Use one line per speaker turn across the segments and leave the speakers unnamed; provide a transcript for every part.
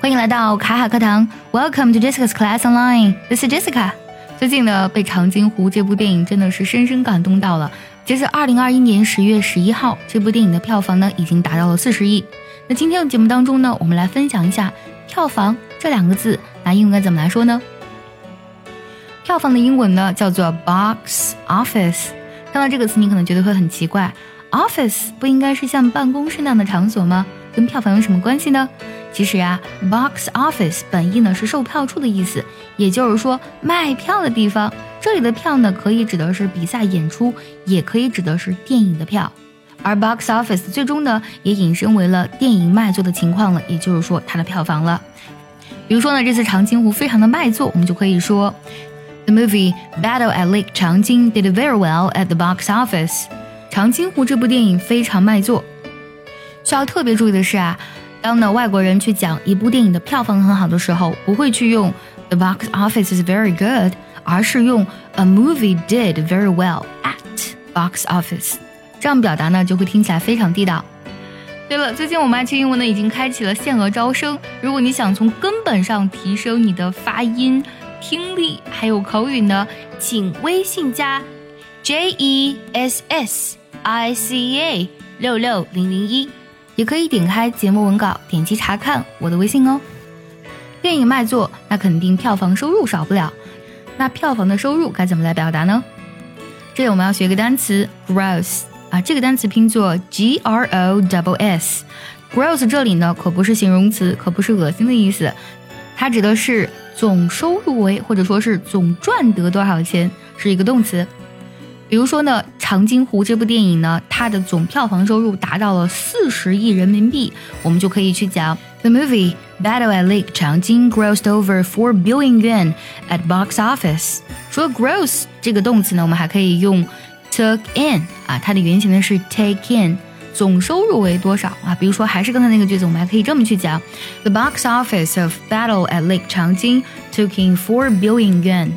欢迎来到卡卡课堂，Welcome to Jessica's Class Online。This is Jessica。最近呢，被《长津湖》这部电影真的是深深感动到了。截至二零二一年十月十一号，这部电影的票房呢已经达到了四十亿。那今天的节目当中呢，我们来分享一下票房这两个字，那英文该怎么来说呢？票房的英文呢叫做 box office。看到这个词，你可能觉得会很奇怪，office 不应该是像办公室那样的场所吗？跟票房有什么关系呢？其实啊，box office 本意呢是售票处的意思，也就是说卖票的地方。这里的票呢，可以指的是比赛演出，也可以指的是电影的票。而 box office 最终呢，也引申为了电影卖座的情况了，也就是说它的票房了。比如说呢，这次长津湖非常的卖座，我们就可以说，The movie Battle at Lake Changjin did very well at the box office。长津湖这部电影非常卖座。需要特别注意的是啊。当呢外国人去讲一部电影的票房很好的时候，不会去用 the box office is very good，而是用 a movie did very well at box office，这样表达呢就会听起来非常地道。对了，最近我们爱趣英文呢已经开启了限额招生，如果你想从根本上提升你的发音、听力还有口语呢，请微信加 J E S S I C A 六六零零一。也可以点开节目文稿，点击查看我的微信哦。电影卖座，那肯定票房收入少不了。那票房的收入该怎么来表达呢？这里我们要学个单词 gross 啊，这个单词拼作 g r o w s。gross 这里呢可不是形容词，可不是恶心的意思，它指的是总收入为或者说是总赚得多少钱，是一个动词。比如说呢，《长津湖》这部电影呢，它的总票房收入达到了四十亿人民币，我们就可以去讲 The movie Battle at Lake Changjin grossed over four billion yuan at box office。除了 gross 这个动词呢，我们还可以用 took in 啊，它的原型呢是 take in，总收入为多少啊？比如说还是刚才那个句子，我们还可以这么去讲：The box office of Battle at Lake Changjin took in four billion yuan。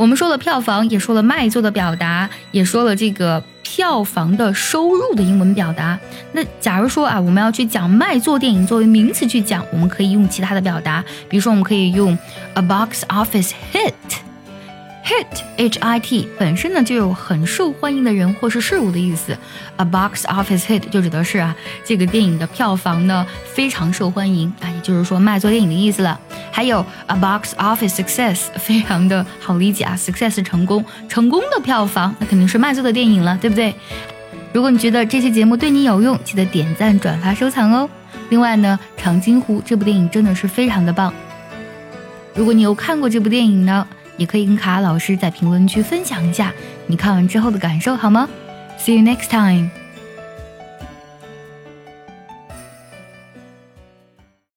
我们说了票房，也说了卖座的表达，也说了这个票房的收入的英文表达。那假如说啊，我们要去讲卖座电影作为名词去讲，我们可以用其他的表达，比如说我们可以用 a box office hit。hit h i t 本身呢就有很受欢迎的人或是事物的意思，a box office hit 就指的是啊这个电影的票房呢非常受欢迎啊，也就是说卖座电影的意思了。还有 a box office success 非常的好理解啊，success 成功，成功的票房那肯定是卖座的电影了，对不对？如果你觉得这期节目对你有用，记得点赞、转发、收藏哦。另外呢，《长津湖》这部电影真的是非常的棒。如果你有看过这部电影呢？也可以跟卡老师在评论区分享一下你看完之后的感受，好吗？See you next time.